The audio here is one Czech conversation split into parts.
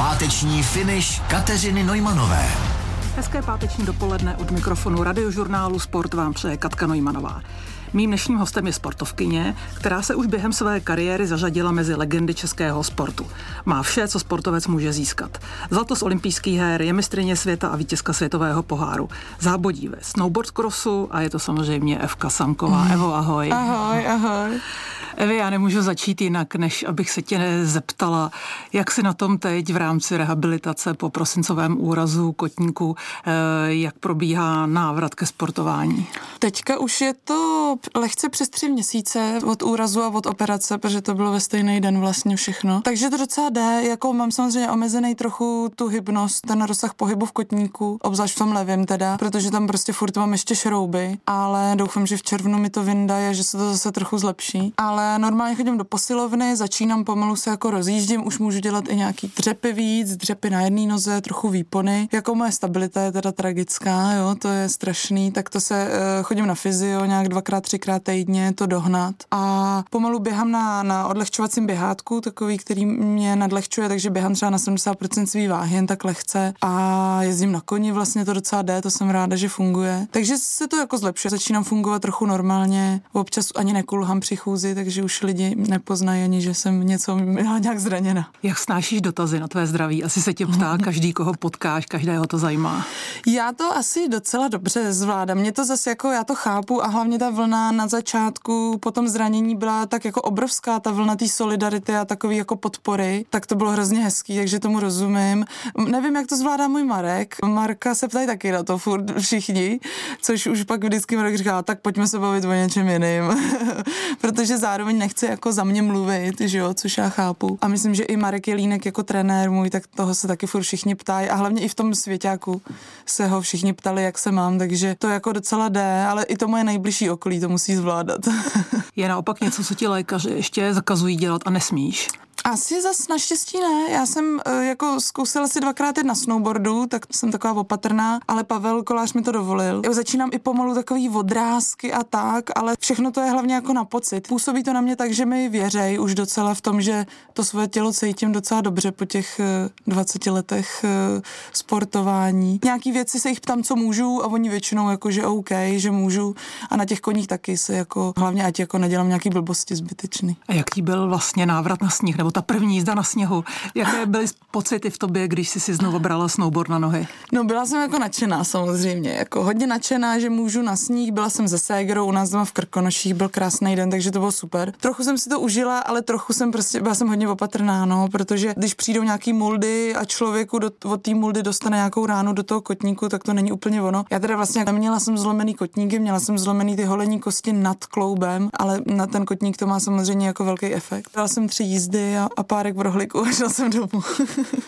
Páteční finish Kateřiny Nojmanové. Hezké páteční dopoledne od mikrofonu radiožurnálu Sport vám přeje Katka Nojmanová. Mým dnešním hostem je sportovkyně, která se už během své kariéry zařadila mezi legendy českého sportu. Má vše, co sportovec může získat. Zlato z olympijských her, je mistrině světa a vítězka světového poháru. Zábodí ve snowboard crossu a je to samozřejmě Evka Samková. Evo, ahoj. Ahoj, ahoj. Evi, já nemůžu začít jinak, než abych se tě zeptala, jak si na tom teď v rámci rehabilitace po prosincovém úrazu kotníku, eh, jak probíhá návrat ke sportování? Teďka už je to lehce přes tři měsíce od úrazu a od operace, protože to bylo ve stejný den vlastně všechno. Takže to docela jde, jako mám samozřejmě omezený trochu tu hybnost, ten rozsah pohybu v kotníku, obzvlášť v tom levém teda, protože tam prostě furt mám ještě šrouby, ale doufám, že v červnu mi to vyndaje že se to zase trochu zlepší. Ale normálně chodím do posilovny, začínám pomalu se jako rozjíždím, už můžu dělat i nějaký dřepy víc, dřepy na jedné noze, trochu výpony. Jako moje stabilita je teda tragická, jo, to je strašný, tak to se uh, chodím na fyzio nějak dvakrát, třikrát týdně to dohnat. A pomalu běhám na, na odlehčovacím běhátku, takový, který mě nadlehčuje, takže běhám třeba na 70% svý váhy, jen tak lehce. A jezdím na koni, vlastně to docela jde, to jsem ráda, že funguje. Takže se to jako zlepšuje, začínám fungovat trochu normálně, občas ani nekulhám při chůzi, takže už lidi nepoznají ani, že jsem něco měla nějak zraněna. Jak snášíš dotazy na tvé zdraví? Asi se tě ptá každý, koho potkáš, každého to zajímá. Já to asi docela dobře zvládám. Mě to zase jako, já to chápu a hlavně ta vlna na začátku po tom zranění byla tak jako obrovská, ta vlna té solidarity a takový jako podpory, tak to bylo hrozně hezký, takže tomu rozumím. Nevím, jak to zvládá můj Marek. Marka se ptají taky na to furt všichni, což už pak vždycky Marek říká, tak pojďme se bavit o něčem jiným. Protože zároveň nechce jako za mě mluvit, že jo, což já chápu. A myslím, že i Marek Jelínek jako trenér můj, tak toho se taky furt všichni ptají a hlavně i v tom svěťáku se ho všichni ptali, jak se mám, takže to jako docela jde, ale i to moje nejbližší okolí to musí zvládat. Je naopak něco, co ti lékaři ještě zakazují dělat a nesmíš? Asi zas naštěstí ne. Já jsem uh, jako zkusila si dvakrát jít na snowboardu, tak jsem taková opatrná, ale Pavel Kolář mi to dovolil. Já začínám i pomalu takový odrázky a tak, ale všechno to je hlavně jako na pocit. Působí to na mě tak, že mi věřej už docela v tom, že to svoje tělo cítím docela dobře po těch uh, 20 letech uh, sportování. Nějaký věci se jich ptám, co můžu a oni většinou jako, že OK, že můžu a na těch koních taky se jako, hlavně ať jako nedělám nějaký blbosti zbytečný. A jaký byl vlastně návrat na sníh nebo nebo ta první jízda na sněhu. Jaké byly pocity v tobě, když jsi si znovu brala snowboard na nohy? No byla jsem jako nadšená samozřejmě, jako hodně nadšená, že můžu na sníh, byla jsem ze Ségrou u nás doma v Krkonoších, byl krásný den, takže to bylo super. Trochu jsem si to užila, ale trochu jsem prostě, byla jsem hodně opatrná, no, protože když přijdou nějaký muldy a člověku do, od té muldy dostane nějakou ránu do toho kotníku, tak to není úplně ono. Já teda vlastně neměla jsem zlomený kotníky, měla jsem zlomený ty holení kosti nad kloubem, ale na ten kotník to má samozřejmě jako velký efekt. Dala jsem tři jízdy a, a párek v rohlíku a šel jsem domů.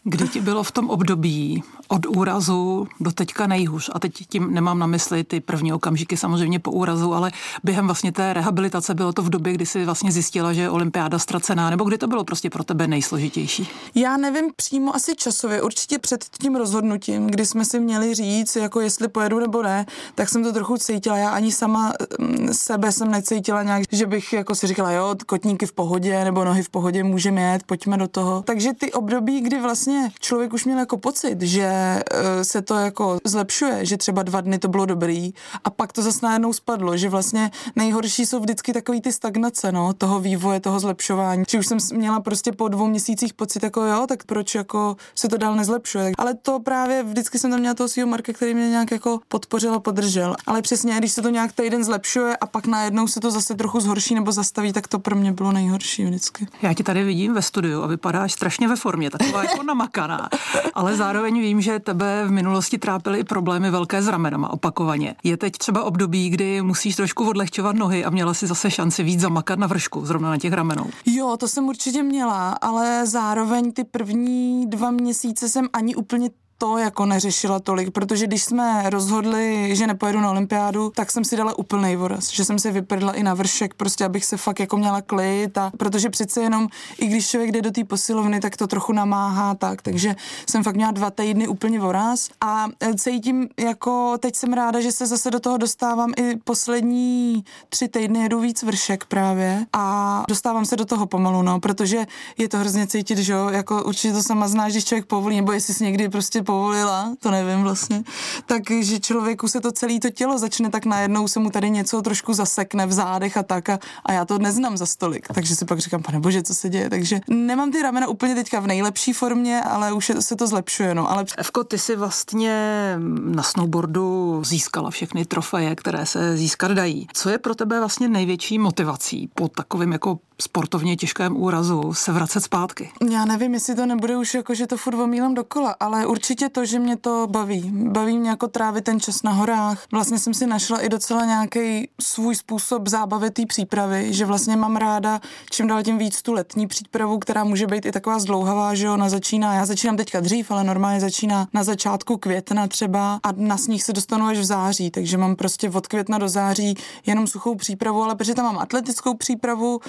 Kdy ti bylo v tom období od úrazu do teďka nejhůř? A teď tím nemám na mysli ty první okamžiky samozřejmě po úrazu, ale během vlastně té rehabilitace bylo to v době, kdy jsi vlastně zjistila, že je olympiáda ztracená, nebo kdy to bylo prostě pro tebe nejsložitější? Já nevím přímo asi časově, určitě před tím rozhodnutím, kdy jsme si měli říct, jako jestli pojedu nebo ne, tak jsem to trochu cítila. Já ani sama mm, sebe jsem necítila nějak, že bych jako si říkala, jo, kotníky v pohodě nebo nohy v pohodě můžeme jet, pojďme do toho. Takže ty období, kdy vlastně člověk už měl jako pocit, že uh, se to jako zlepšuje, že třeba dva dny to bylo dobrý a pak to zase najednou spadlo, že vlastně nejhorší jsou vždycky takový ty stagnace, no, toho vývoje, toho zlepšování. Že už jsem měla prostě po dvou měsících pocit, jako jo, tak proč jako se to dál nezlepšuje. Ale to právě vždycky jsem tam měla toho svého Marka, který mě nějak jako podpořil a podržel. Ale přesně, když se to nějak týden zlepšuje a pak najednou se to zase trochu zhorší nebo zastaví, tak to pro mě bylo nejhorší vždycky. Já ti tady vidím ve studiu studiu a vypadáš strašně ve formě, taková jako namakaná. Ale zároveň vím, že tebe v minulosti trápily i problémy velké s ramenama opakovaně. Je teď třeba období, kdy musíš trošku odlehčovat nohy a měla si zase šanci víc zamakat na vršku, zrovna na těch ramenou. Jo, to jsem určitě měla, ale zároveň ty první dva měsíce jsem ani úplně to jako neřešila tolik, protože když jsme rozhodli, že nepojedu na olympiádu, tak jsem si dala úplný voraz, že jsem si vyprdla i na vršek, prostě abych se fakt jako měla klid a protože přece jenom, i když člověk jde do té posilovny, tak to trochu namáhá tak, takže jsem fakt měla dva týdny úplně voraz. A e, cítím jako, teď jsem ráda, že se zase do toho dostávám i poslední tři týdny jedu víc vršek právě a dostávám se do toho pomalu, no, protože je to hrozně cítit, že jo, jako určitě to sama znáš, když člověk povolí, nebo jestli jsi někdy prostě povolila, to nevím vlastně, takže člověku se to celé to tělo začne tak najednou se mu tady něco trošku zasekne v zádech a tak a, a já to neznám za stolik, takže si pak říkám, pane bože, co se děje, takže nemám ty ramena úplně teďka v nejlepší formě, ale už je, se to zlepšuje, no, ale... Evko, ty si vlastně na snowboardu získala všechny trofeje, které se získat dají. Co je pro tebe vlastně největší motivací po takovém jako sportovně těžkém úrazu se vracet zpátky? Já nevím, jestli to nebude už jako, že to furt omílám dokola, ale určitě to, že mě to baví. Baví mě jako trávit ten čas na horách. Vlastně jsem si našla i docela nějaký svůj způsob zábavy té přípravy, že vlastně mám ráda čím dál tím víc tu letní přípravu, která může být i taková zdlouhavá, že ona začíná, já začínám teďka dřív, ale normálně začíná na začátku května třeba a na sníh se dostanu až v září, takže mám prostě od května do září jenom suchou přípravu, ale protože tam mám atletickou přípravu,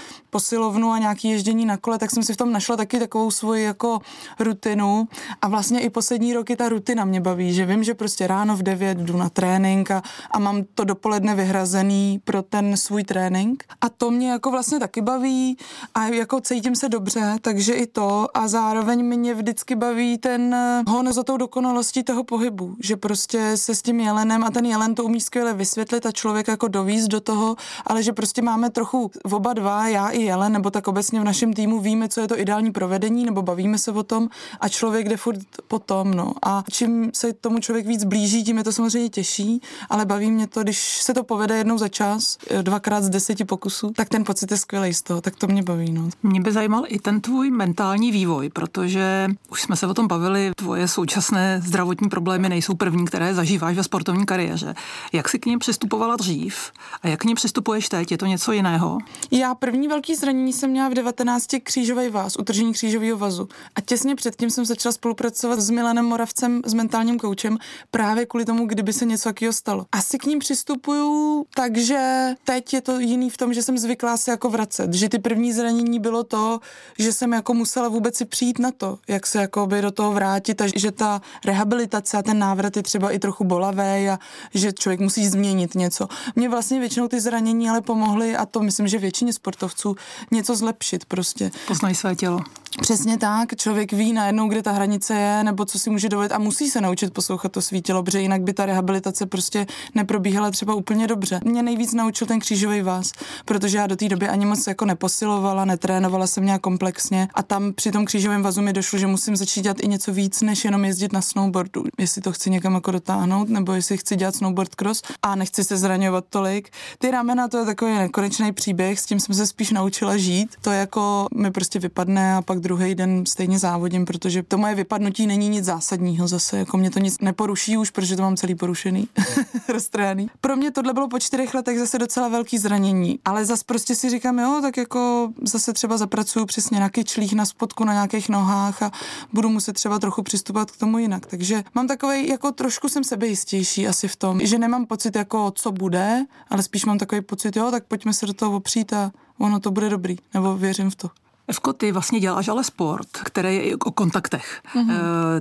posilovnu a nějaký ježdění na kole, tak jsem si v tom našla taky takovou svoji jako rutinu. A vlastně i poslední roky ta rutina mě baví, že vím, že prostě ráno v 9 jdu na trénink a, a mám to dopoledne vyhrazený pro ten svůj trénink. A to mě jako vlastně taky baví a jako cítím se dobře, takže i to. A zároveň mě vždycky baví ten hon za tou dokonalostí toho pohybu, že prostě se s tím jelenem a ten jelen to umí skvěle vysvětlit a člověk jako dovíz do toho, ale že prostě máme trochu oba dva, já i jelen, nebo tak obecně v našem týmu víme, co je to ideální provedení, nebo bavíme se o tom a člověk jde furt potom, no. A čím se tomu člověk víc blíží, tím je to samozřejmě těžší, ale baví mě to, když se to povede jednou za čas, dvakrát z deseti pokusů, tak ten pocit je skvělý z toho, tak to mě baví, no. Mě by zajímal i ten tvůj mentální vývoj, protože už jsme se o tom bavili, tvoje současné zdravotní problémy nejsou první, které zažíváš ve sportovní kariéře. Jak jsi k ním přistupovala dřív a jak k ním přistupuješ teď? Je to něco jiného? Já první velký zranění jsem měla v 19 křížový váz, utržení křížového vazu. A těsně předtím jsem začala spolupracovat s Milanem Moravcem, s mentálním koučem, právě kvůli tomu, kdyby se něco takového stalo. Asi k ním přistupuju, takže teď je to jiný v tom, že jsem zvyklá se jako vracet. Že ty první zranění bylo to, že jsem jako musela vůbec si přijít na to, jak se jako by do toho vrátit a že ta rehabilitace a ten návrat je třeba i trochu bolavé a že člověk musí změnit něco. Mě vlastně většinou ty zranění ale pomohly a to myslím, že většině sportovců něco zlepšit prostě. Poznají své tělo. Přesně tak, člověk ví najednou, kde ta hranice je, nebo co si může dovolit a musí se naučit poslouchat to svý tělo, protože jinak by ta rehabilitace prostě neprobíhala třeba úplně dobře. Mě nejvíc naučil ten křížový vás, protože já do té doby ani moc jako neposilovala, netrénovala jsem nějak komplexně a tam při tom křížovém vazu mi došlo, že musím začít dělat i něco víc, než jenom jezdit na snowboardu. Jestli to chci někam jako dotáhnout, nebo jestli chci dělat snowboard cross a nechci se zraňovat tolik. Ty ramena to je takový nekonečný příběh, s tím jsem se spíš naučila žít. To jako mi prostě vypadne a pak druhý den stejně závodím, protože to moje vypadnutí není nic zásadního zase, jako mě to nic neporuší už, protože to mám celý porušený, roztrhaný. Pro mě tohle bylo po čtyřech letech zase docela velký zranění, ale zase prostě si říkám, jo, tak jako zase třeba zapracuju přesně na kyčlích, na spodku, na nějakých nohách a budu muset třeba trochu přistupovat k tomu jinak. Takže mám takový, jako trošku jsem sebejistější asi v tom, že nemám pocit jako co bude, ale spíš mám takový pocit, jo, tak pojďme se do toho opřít a ono to bude dobrý, nebo věřím v to. Evko, ty vlastně děláš ale sport, který je i o kontaktech. Mm-hmm.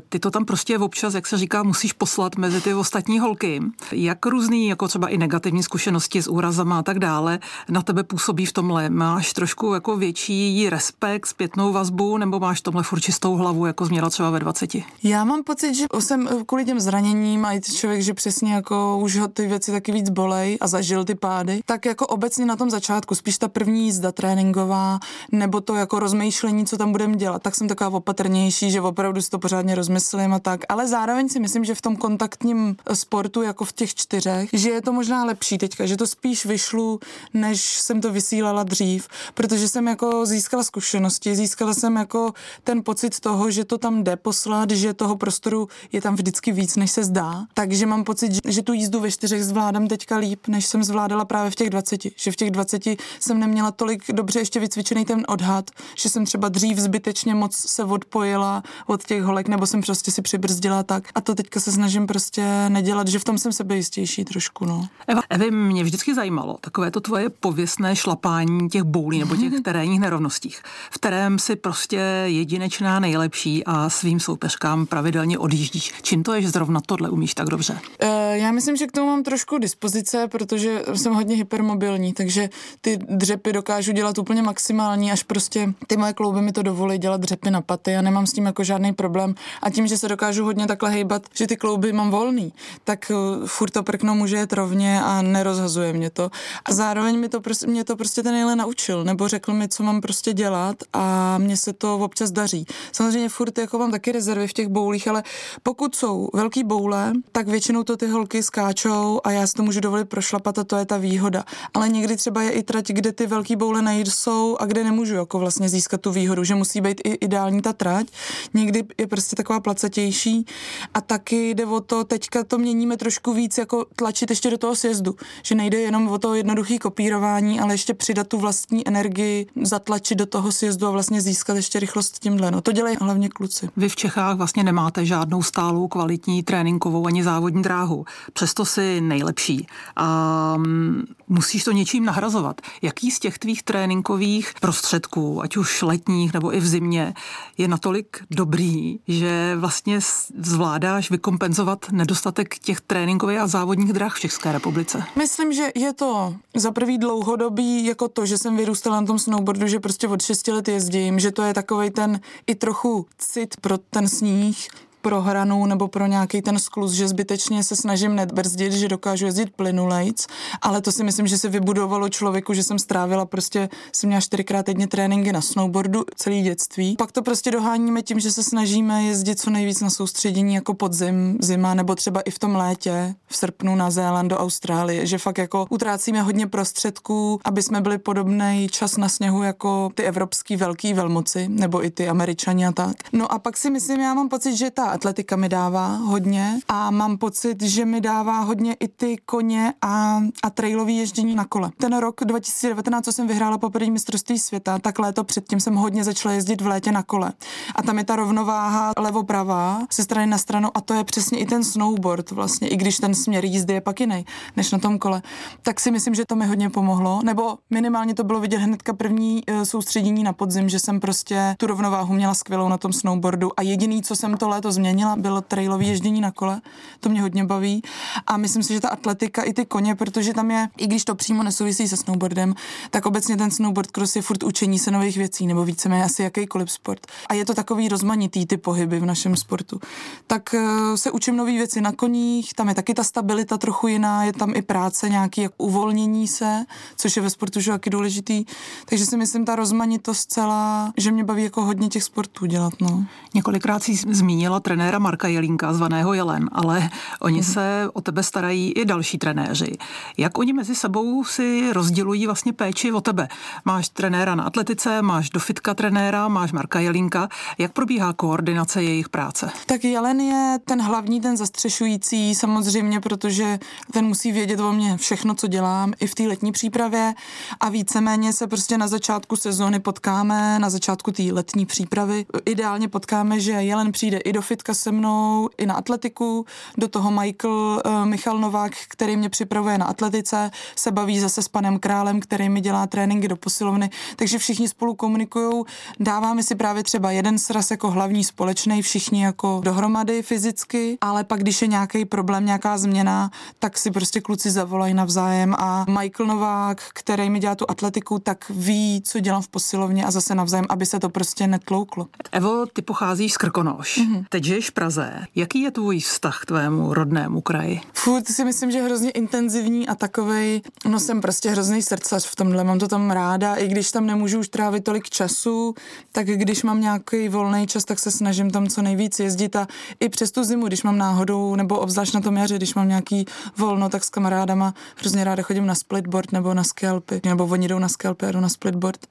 Ty to tam prostě občas, jak se říká, musíš poslat mezi ty ostatní holky. Jak různý, jako třeba i negativní zkušenosti s úrazama a tak dále, na tebe působí v tomhle? Máš trošku jako větší respekt, zpětnou vazbu, nebo máš v tomhle furt čistou hlavu, jako změla třeba ve 20? Já mám pocit, že jsem kvůli těm zraněním a i člověk, že přesně jako už ho ty věci taky víc bolej a zažil ty pády, tak jako obecně na tom začátku, spíš ta první jízda tréninková, nebo to jako jako rozmýšlení, co tam budeme dělat, tak jsem taková opatrnější, že opravdu si to pořádně rozmyslím a tak. Ale zároveň si myslím, že v tom kontaktním sportu, jako v těch čtyřech, že je to možná lepší teďka, že to spíš vyšlu, než jsem to vysílala dřív, protože jsem jako získala zkušenosti, získala jsem jako ten pocit toho, že to tam jde poslat, že toho prostoru je tam vždycky víc, než se zdá. Takže mám pocit, že tu jízdu ve čtyřech zvládám teďka líp, než jsem zvládala právě v těch 20. Že v těch 20 jsem neměla tolik dobře ještě vycvičený ten odhad že jsem třeba dřív zbytečně moc se odpojila od těch holek, nebo jsem prostě si přibrzdila tak. A to teďka se snažím prostě nedělat, že v tom jsem sebejistější trošku. No. Eva, Evi, mě vždycky zajímalo takové to tvoje pověstné šlapání těch boulí nebo těch terénních nerovnostích, v kterém si prostě jedinečná nejlepší a svým soupeřkám pravidelně odjíždíš. Čím to je, že zrovna tohle umíš tak dobře? E, já myslím, že k tomu mám trošku dispozice, protože jsem hodně hypermobilní, takže ty dřepy dokážu dělat úplně maximální, až prostě ty moje klouby mi to dovolí dělat dřepy na paty a nemám s tím jako žádný problém. A tím, že se dokážu hodně takhle hejbat, že ty klouby mám volný, tak uh, furt to prkno může jet rovně a nerozhazuje mě to. A zároveň mi to prostě, mě to prostě ten Jele naučil, nebo řekl mi, co mám prostě dělat a mně se to občas daří. Samozřejmě furt jako mám taky rezervy v těch boulích, ale pokud jsou velký boule, tak většinou to ty holky skáčou a já si to můžu dovolit prošlapat a to je ta výhoda. Ale někdy třeba je i trať, kde ty velký boule nejsou a kde nemůžu jako vlastně získat tu výhodu, že musí být i ideální ta trať. Někdy je prostě taková placetější a taky jde o to, teďka to měníme trošku víc, jako tlačit ještě do toho sjezdu, že nejde jenom o to jednoduché kopírování, ale ještě přidat tu vlastní energii, zatlačit do toho sjezdu a vlastně získat ještě rychlost tímhle. No to dělají hlavně kluci. Vy v Čechách vlastně nemáte žádnou stálou kvalitní tréninkovou ani závodní dráhu. Přesto si nejlepší. A mm, musíš to něčím nahrazovat. Jaký z těch tvých tréninkových prostředků, ať už letních nebo i v zimě, je natolik dobrý, že vlastně zvládáš vykompenzovat nedostatek těch tréninkových a závodních drah v České republice? Myslím, že je to za prvý dlouhodobý jako to, že jsem vyrůstala na tom snowboardu, že prostě od 6 let jezdím, že to je takový ten i trochu cit pro ten sníh, pro hranu nebo pro nějaký ten sklus, že zbytečně se snažím nebrzdit, že dokážu jezdit plynulejc, ale to si myslím, že se vybudovalo člověku, že jsem strávila prostě, jsem měla čtyřikrát týdně tréninky na snowboardu celý dětství. Pak to prostě doháníme tím, že se snažíme jezdit co nejvíc na soustředění jako podzim, zima nebo třeba i v tom létě, v srpnu na Zéland do Austrálie, že fakt jako utrácíme hodně prostředků, aby jsme byli podobný čas na sněhu jako ty evropský velký velmoci nebo i ty američani a tak. No a pak si myslím, já mám pocit, že ta atletika mi dává hodně a mám pocit, že mi dává hodně i ty koně a, a trailový ježdění na kole. Ten rok 2019, co jsem vyhrála poprvé mistrovství světa, tak léto předtím jsem hodně začala jezdit v létě na kole. A tam je ta rovnováha levo-pravá, se strany na stranu a to je přesně i ten snowboard vlastně, i když ten směr jízdy je pak jiný než na tom kole. Tak si myslím, že to mi hodně pomohlo, nebo minimálně to bylo vidět hnedka první e, soustředění na podzim, že jsem prostě tu rovnováhu měla skvělou na tom snowboardu a jediný, co jsem to léto změnila, bylo trailový ježdění na kole. To mě hodně baví. A myslím si, že ta atletika i ty koně, protože tam je, i když to přímo nesouvisí se snowboardem, tak obecně ten snowboard cross je furt učení se nových věcí, nebo víceméně asi jakýkoliv sport. A je to takový rozmanitý ty pohyby v našem sportu. Tak eh, se učím nové věci na koních, tam je taky ta stabilita trochu jiná, je tam i práce, nějaký jak uvolnění se, což je ve sportu že taky důležitý. Takže si myslím, ta rozmanitost celá, že mě baví jako hodně těch sportů dělat. No. Několikrát jsi zmínila trenéra Marka Jelínka, zvaného Jelen, ale oni mm-hmm. se o tebe starají i další trenéři. Jak oni mezi sebou si rozdělují vlastně péči o tebe? Máš trenéra na atletice, máš do fitka trenéra, máš Marka Jelínka. Jak probíhá koordinace jejich práce? Tak Jelen je ten hlavní, ten zastřešující samozřejmě, protože ten musí vědět o mě všechno, co dělám, i v té letní přípravě a víceméně se prostě na začátku sezóny potkáme, na začátku té letní přípravy. Ideálně potkáme, že Jelen přijde i do fitka se mnou i na atletiku, do toho Michael uh, Michal Novák, který mě připravuje na atletice, se baví zase s panem Králem, který mi dělá tréninky do posilovny, takže všichni spolu komunikují, dáváme si právě třeba jeden sraz jako hlavní společný, všichni jako dohromady fyzicky, ale pak když je nějaký problém, nějaká změna, tak si prostě kluci zavolají navzájem a Michael Novák, který mi dělá tu atletiku, tak ví, co dělám v posilovně a zase navzájem, aby se to prostě netlouklo. Evo, ty pocházíš z Krkonoš. Mm-hmm. Teď žiješ v Praze. Jaký je tvůj vztah k tvému rodnému kraji? Furt si myslím, že hrozně intenzivní a takovej, no jsem prostě hrozný srdcař v tomhle, mám to tam ráda, i když tam nemůžu už trávit tolik času, tak když mám nějaký volný čas, tak se snažím tam co nejvíc jezdit a i přes tu zimu, když mám náhodou, nebo obzvlášť na tom jaře, když mám nějaký volno, tak s kamarádama hrozně ráda chodím na splitboard nebo na skialpy, nebo oni jdou na skialpy jdou na splitboard,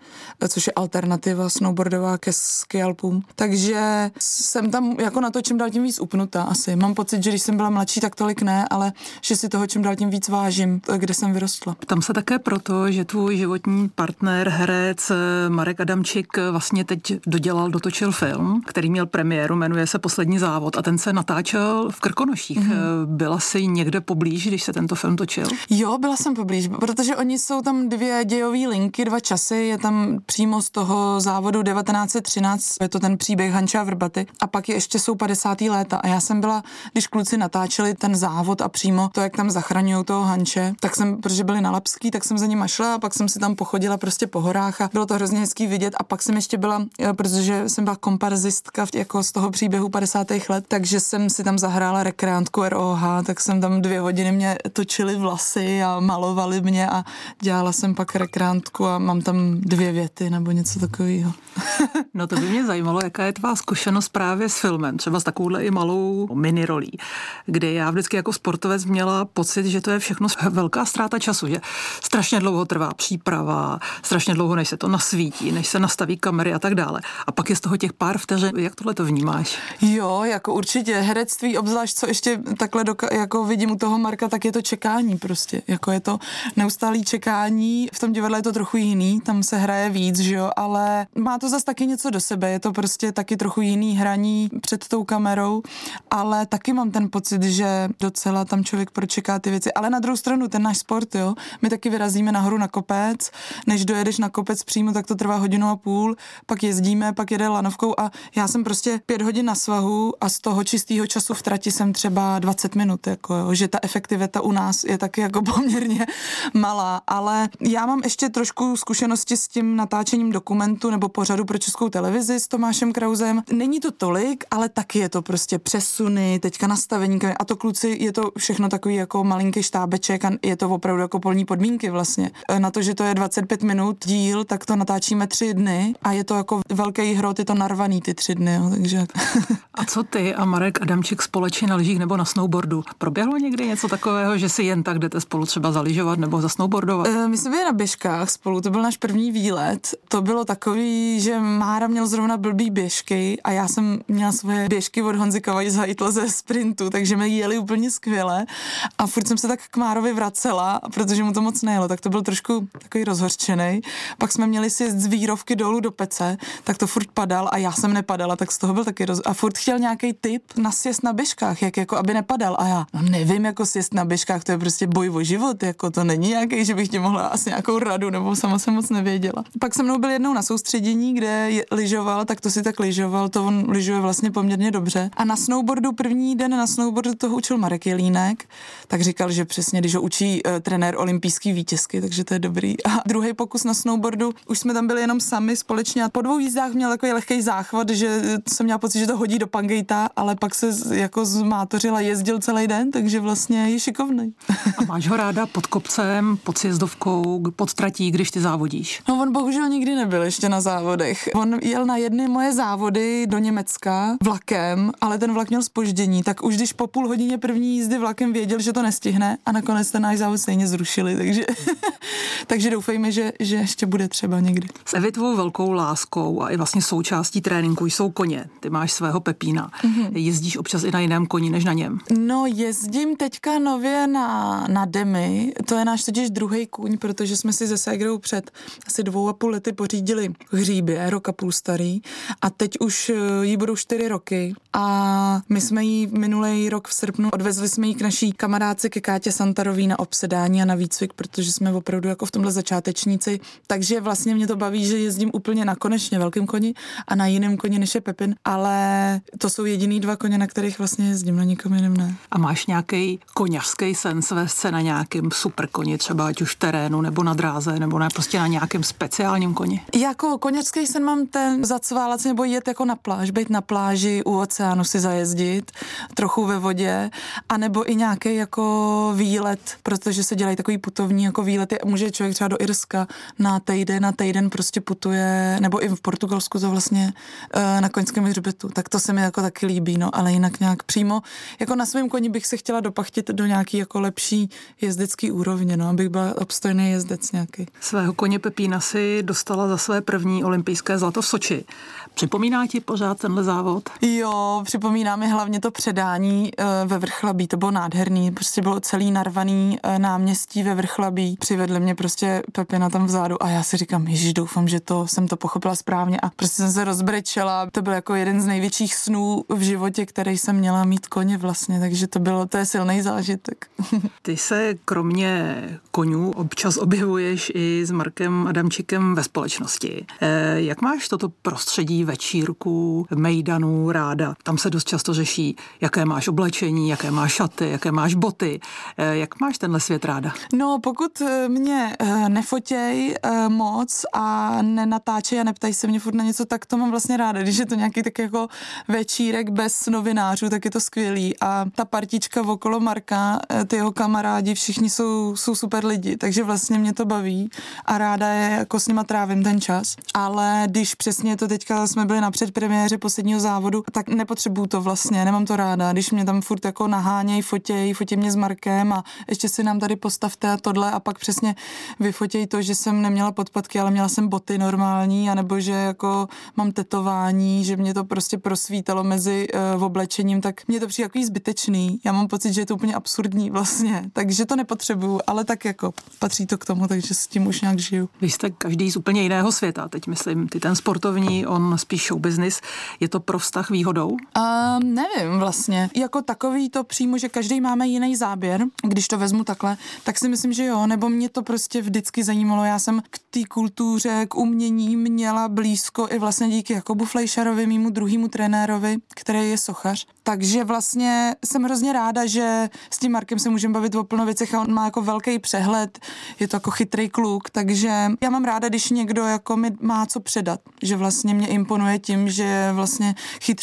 což je alternativa snowboardová ke skialpům. Takže jsem tam jako na na to čím dál tím víc upnutá asi. Mám pocit, že když jsem byla mladší, tak tolik ne, ale že si toho čím dál tím víc vážím, kde jsem vyrostla. Tam se také proto, že tvůj životní partner, herec Marek Adamčik vlastně teď dodělal, dotočil film, který měl premiéru, jmenuje se Poslední závod a ten se natáčel v Krkonoších. Mm-hmm. Byla jsi někde poblíž, když se tento film točil? Jo, byla jsem poblíž, protože oni jsou tam dvě dějové linky, dva časy, je tam přímo z toho závodu 1913, je to ten příběh Hanča Vrbaty a pak je ještě jsou 50. léta a já jsem byla, když kluci natáčeli ten závod a přímo to, jak tam zachraňují toho Hanče, tak jsem, protože byli na Lapský, tak jsem za nima šla a pak jsem si tam pochodila prostě po horách a bylo to hrozně hezký vidět a pak jsem ještě byla, protože jsem byla komparzistka jako z toho příběhu 50. let, takže jsem si tam zahrála rekreantku ROH, tak jsem tam dvě hodiny mě točili vlasy a malovali mě a dělala jsem pak rekreantku a mám tam dvě věty nebo něco takového. no to by mě zajímalo, jaká je tvá zkušenost právě s filmem, třeba s takovouhle i malou mini rolí, kde já vždycky jako sportovec měla pocit, že to je všechno velká ztráta času, že strašně dlouho trvá příprava, strašně dlouho, než se to nasvítí, než se nastaví kamery a tak dále. A pak je z toho těch pár vteřin. Jak tohle to vnímáš? Jo, jako určitě. Herectví, obzvlášť co ještě takhle doka- jako vidím u toho Marka, tak je to čekání prostě. Jako je to neustálý čekání. V tom divadle je to trochu jiný, tam se hraje víc, že jo, ale má to zase taky něco do sebe. Je to prostě taky trochu jiný hraní před tou kamerou, ale taky mám ten pocit, že docela tam člověk pročeká ty věci. Ale na druhou stranu, ten náš sport, jo, my taky vyrazíme nahoru na kopec, než dojedeš na kopec přímo, tak to trvá hodinu a půl, pak jezdíme, pak jede lanovkou a já jsem prostě pět hodin na svahu a z toho čistého času v trati jsem třeba 20 minut, jako jo, že ta efektivita u nás je taky jako poměrně malá, ale já mám ještě trošku zkušenosti s tím natáčením dokumentu nebo pořadu pro českou televizi s Tomášem Krauzem. Není to tolik, ale taky je to prostě přesuny, teďka nastavení a to kluci, je to všechno takový jako malinký štábeček a je to opravdu jako polní podmínky vlastně. Na to, že to je 25 minut díl, tak to natáčíme tři dny a je to jako velký hrot, je to narvaný ty tři dny, jo, takže... A co ty a Marek Adamčik společně na lyžích nebo na snowboardu? Proběhlo někdy něco takového, že si jen tak jdete spolu třeba zaližovat nebo za snowboardovat? E, my jsme byli na běžkách spolu, to byl náš první výlet. To bylo takový, že Mára měl zrovna blbý běžky a já jsem měla svoje běžky od Honzy Kavaj z ze sprintu, takže jsme jeli úplně skvěle a furt jsem se tak k Márovi vracela, protože mu to moc nejelo, tak to byl trošku takový rozhorčený. Pak jsme měli si z výrovky dolů do pece, tak to furt padal a já jsem nepadala, tak z toho byl taky roz... A furt chtěl nějaký tip na sjezd na běžkách, jak jako aby nepadal. A já, no nevím, jako sjezd na běžkách, to je prostě boj o život, jako to není nějaký, že bych ti mohla asi nějakou radu, nebo sama jsem moc nevěděla. Pak se mnou byl jednou na soustředění, kde je, lyžoval, tak to si tak lyžoval, to on lyžuje vlastně poměrně dobře. A na snowboardu první den na snowboardu toho učil Marek Jelínek, tak říkal, že přesně, když ho učí uh, trenér olympijský vítězky, takže to je dobrý. A druhý pokus na snowboardu, už jsme tam byli jenom sami společně a po dvou jízdách měl takový lehký záchvat, že jsem měla pocit, že to hodí do pangejta, ale pak se jako zmátořila, jezdil celý den, takže vlastně je šikovný. A máš ho ráda pod kopcem, pod sjezdovkou, pod tratí, když ty závodíš? No on bohužel nikdy nebyl ještě na závodech. On jel na jedny moje závody do Německa vlakem, ale ten vlak měl spoždění, tak už když po půl hodině první jízdy vlakem věděl, že to nestihne a nakonec ten náš závod stejně zrušili, takže, takže doufejme, že, že ještě bude třeba někdy. S Evitvou velkou láskou a i vlastně součástí tréninku jsou koně. Ty máš svého Pepína. Mm-hmm. Jezdíš občas i na jiném koni než na něm? No jezdím teďka nově na, na Demi. To je náš totiž druhý kůň, protože jsme si se Ségrou před asi dvou a půl lety pořídili hříbě, rok a půl starý. A teď už eh, jí budou čtyři roky. A my jsme jí minulý rok v srpnu odvezli jsme jí k naší kamarádce ke Kátě Santarový na obsedání a na výcvik, protože jsme opravdu jako v tomhle začátečníci. Takže vlastně mě to baví, že jezdím úplně na konečně velkým koni a na jiném koni než je Pepin, ale to jsou jediný dva koně, na kterých vlastně jezdím, na nikom jiném ne. A máš nějaký koněřský sen svést se na nějakém super koni, třeba ať už terénu nebo na dráze, nebo ne prostě na nějakém speciálním koni? Jako koněřský sen mám ten zacválat nebo jet jako na pláž, být na pláži u oceánu si zajezdit, trochu ve vodě, anebo i nějaký jako výlet, protože se dělají takový putovní jako výlety. Může člověk třeba do Irska na týden, na týden prostě putuje, nebo i v Portugalsku to vlastně eh, na koňském hřbetu. Tak to se mi jako taky líbí, no, ale jinak nějak přímo, jako na svém koni bych se chtěla dopachtit do nějaký jako lepší jezdecký úrovně, no, abych byla obstojný jezdec nějaký. Svého koně Pepína si dostala za své první olympijské zlato v Soči. Připomíná ti pořád tenhle závod? Jo, připomíná mi hlavně to předání uh, ve Vrchlabí, to bylo nádherný, prostě bylo celý narvaný uh, náměstí ve Vrchlabí, přivedli mě prostě Pepina tam vzadu a já si říkám, ježiš, doufám, že to jsem to pochopila správně a prostě jsem se rozbrečela, to byl jako jeden z největších snů v životě, který jsem měla mít koně vlastně, takže to bylo, to je silný zážitek. Ty se kromě konňů občas objevuješ i s Markem Adamčikem ve společnosti. E, jak máš toto prostředí večírku, mejdanů ráda? Tam se dost často řeší, jaké máš oblečení, jaké máš šaty, jaké máš boty. E, jak máš tenhle svět ráda? No, pokud eh, mě nefotěj moc a nenatáčej a neptají se mě furt na něco, tak to mám vlastně ráda. Když je to nějaký tak jako večírek bez novinářů, tak je to skvělý. A ta partička okolo Marka, ty jeho kamarádi, všichni jsou, jsou super lidi, takže vlastně mě to baví a ráda je jako s nima trávím ten čas. Ale když přesně to teďka jsme byli na předpremiéře posledního závodu, tak nepotřebuju to vlastně, nemám to ráda. Když mě tam furt jako nahánějí, fotějí, fotí mě s Markem a ještě si nám tady postavte a tohle a pak přesně vyfotějí to, že jsem neměla podpatky, ale měla jsem boty normální, anebo že jako mám tetování, že mě to prostě prosvítalo mezi uh, oblečením, tak mě to přijde jako zbytečný. Já mám pocit, že je to úplně absurdní vlastně, takže to nepotřebuju, ale tak jako patří to k tomu, takže s tím už nějak žiju. Vy jste každý z úplně jiného světa, teď myslím, ty ten sportovní, on spíš show business. Je to pro vztah výhodou? Um, nevím vlastně. Jako takový to přímo, že každý máme jiný záběr, když to vezmu takhle, tak si myslím, že jo, nebo mě to prostě vždycky zajímalo. Já jsem k té kultuře, k umění měla blízko i vlastně díky Jakobu Fleischerovi, mýmu druhému trenérovi, který je sochař. Takže vlastně jsem hrozně ráda, že s tím Markem se můžeme bavit o plno věcech a on má jako velký přehled, je to jako chytrý kluk, takže já mám ráda, když někdo jako mi má co předat, že vlastně mě imponuje tím, že vlastně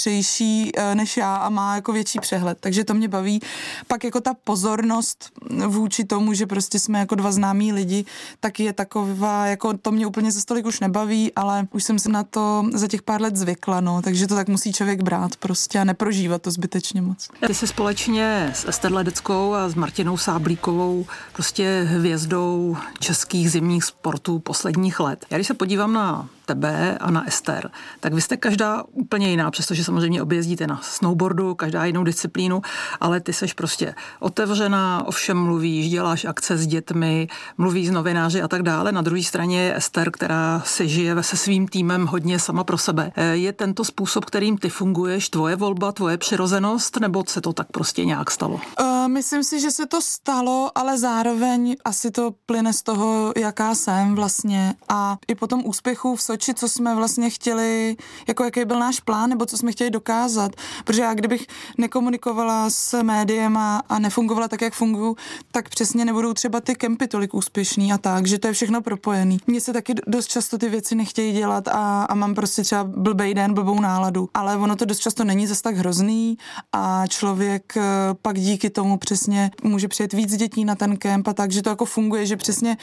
chytřejší eh, než já a má jako větší přehled, takže to mě baví. Pak jako ta pozornost vůči tomu, že prostě jsme jako dva známí lidi, tak je taková, jako to mě úplně za stolik už nebaví, ale už jsem se na to za těch pár let zvykla, no, takže to tak musí člověk brát prostě a neprožívat to zbytečně moc. Ty se společně s Ester Ledeckou a s Martinou Sáblíkovou prostě hvězdou českých zimních sportů posledních let. Já když se podívám na tebe a na Ester, tak vy jste každá úplně jiná, přestože samozřejmě objezdíte na snowboardu, každá jinou disciplínu, ale ty seš prostě otevřená, ovšem mluvíš, děláš akce s dětmi, mluvíš s novináři a tak dále. Na druhé straně je Ester, která se žije se svým týmem hodně sama pro sebe. E, je tento způsob, kterým ty funguješ, tvoje volba, tvoje přirozenost, nebo se to tak prostě nějak stalo? Uh, myslím si, že se to stalo, ale zároveň asi to plyne z toho, jaká jsem vlastně. A i po tom úspěchu v Soči, co jsme vlastně chtěli, jako jaký byl náš plán, nebo co jsme chtěli dokázat. Protože já kdybych nekomunikovala s médiem a, a nefungovala tak, jak fungují, tak přesně nebudou třeba ty kempy tolik úspěšný a tak, že to je všechno propojený. Mně se taky dost často ty věci nechtějí dělat a, a mám prostě třeba blbej den, blbou náladu. Ale ono to dost často není zas tak hrozný a člověk eh, pak díky tomu přesně může přijet víc dětí na ten kemp a tak, že to jako funguje, že přesně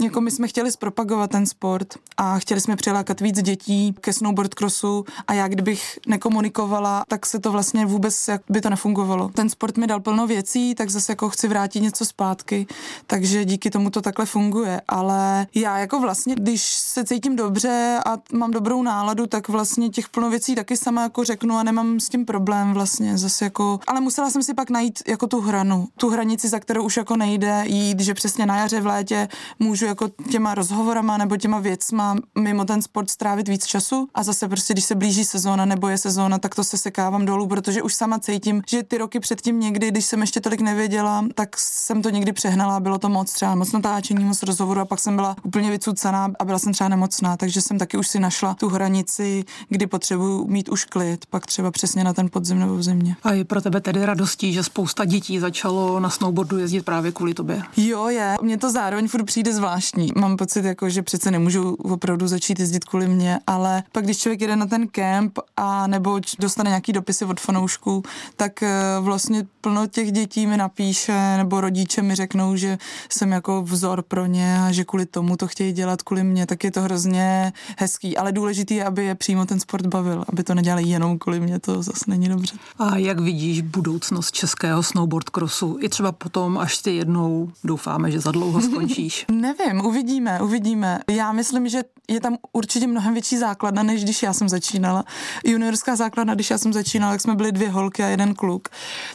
jako my jsme chtěli zpropagovat ten sport a chtěli jsme přilákat víc dětí ke snowboard crossu a já kdybych nekomunikovala, tak se to vlastně vůbec jak by to nefungovalo. Ten sport mi dal plno věcí, tak zase jako chci vrátit něco zpátky, takže díky tomu to takhle funguje, ale já jako vlastně, když se cítím dobře a mám dobrou náladu, tak vlastně těch plno věcí taky sama jako řeknu a nemám s tím problém vlastně. Zase jako, ale musela jsem si pak najít jako tu hranu, tu hranici, za kterou už jako nejde jít, že přesně na jaře v létě můžu jako těma rozhovorama nebo těma věcma mimo ten sport strávit víc času a zase prostě, když se blíží sezóna nebo je sezóna, tak to se sekávám dolů, protože už sama cítím, že ty roky předtím někdy, když jsem ještě tolik nevěděla, tak jsem to někdy přehnala, bylo to moc třeba moc natáčení, moc rozhovoru a pak jsem byla úplně vycucaná a byla jsem třeba nemocná, takže jsem taky už si našla tu hranici, kdy potřebuji mít už klid, pak třeba přesně na ten podzim nebo v zimě. A je pro tebe tedy radostí, že spousta dětí začalo na snowboardu jezdit právě kvůli tobě? Jo, je. Mně to zároveň furt přijde zvláštní. Mám pocit, jako, že přece nemůžu opravdu začít jezdit kvůli mě, ale pak, když člověk jede na ten kemp a nebo dostane nějaký dopisy od fanoušků, tak eh, vlastně plno těch dětí mi napíše, nebo rodiče mi řeknou, že jsem jako vzor pro ně a že kvůli tomu to chtějí dělat kvůli mě, tak je to hrozně hezký. Ale důležitý je, aby je přímo ten sport bavil, aby to nedělali jenom kvůli mě, to zase není dobře. A jak vidíš budoucnost českého snowboard motokrosu, i třeba potom, až ty jednou doufáme, že za dlouho skončíš? Nevím, uvidíme, uvidíme. Já myslím, že je tam určitě mnohem větší základna, než když já jsem začínala. Juniorská základna, když já jsem začínala, tak jsme byli dvě holky a jeden kluk.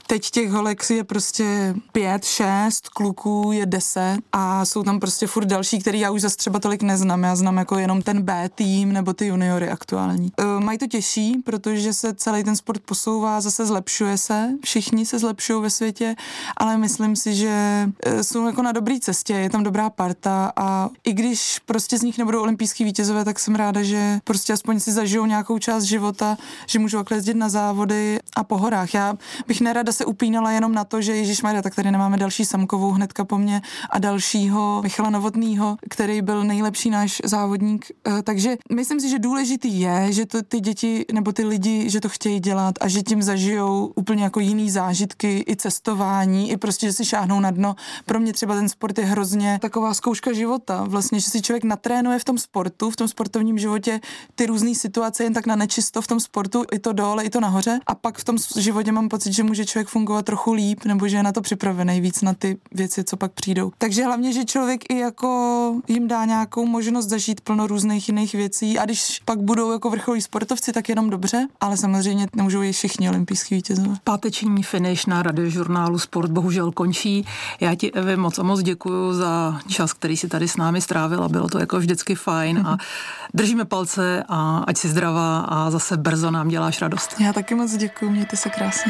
Teď těch holek je prostě pět, šest, kluků je deset a jsou tam prostě furt další, který já už zase třeba tolik neznám. Já znám jako jenom ten B tým nebo ty juniory aktuální. E, mají to těžší, protože se celý ten sport posouvá, zase zlepšuje se, všichni se zlepšují ve světě, ale myslím si, že e, jsou jako na dobré cestě, je tam dobrá parta a i když prostě z nich nebudou olympijský vítězové, tak jsem ráda, že prostě aspoň si zažijou nějakou část života, že můžou takhle jezdit na závody a po horách. Já bych nerada se upínala jenom na to, že Ježíš Maria, tak tady nemáme další Samkovou hnedka po mně a dalšího Michala Novotného, který byl nejlepší náš závodník. E, takže myslím si, že důležitý je, že to ty děti nebo ty lidi, že to chtějí dělat a že tím zažijou úplně jako jiný zážitky, i cestování, i prostě, že si šáhnou na dno. Pro mě třeba ten sport je hrozně taková zkouška života. Vlastně, že si člověk natrénuje v tom sportu, v tom sportovním životě ty různé situace jen tak na nečisto v tom sportu, i to dole, i to nahoře. A pak v tom životě mám pocit, že může člověk fungovat trochu líp, nebo že je na to připravený víc na ty věci, co pak přijdou. Takže hlavně, že člověk i jako jim dá nějakou možnost zažít plno různých jiných věcí a když pak budou jako vrcholí sportovci, tak jenom dobře, ale samozřejmě nemůžou i všichni olympijský vítězové. Páteční finish na radiožurnálu Sport bohužel končí. Já ti, Evi, moc a moc děkuji za čas, který si tady s námi strávila. Bylo to jako vždycky fajn a držíme palce a ať si zdravá a zase brzo nám děláš radost. Já taky moc děkuji, mějte se krásně.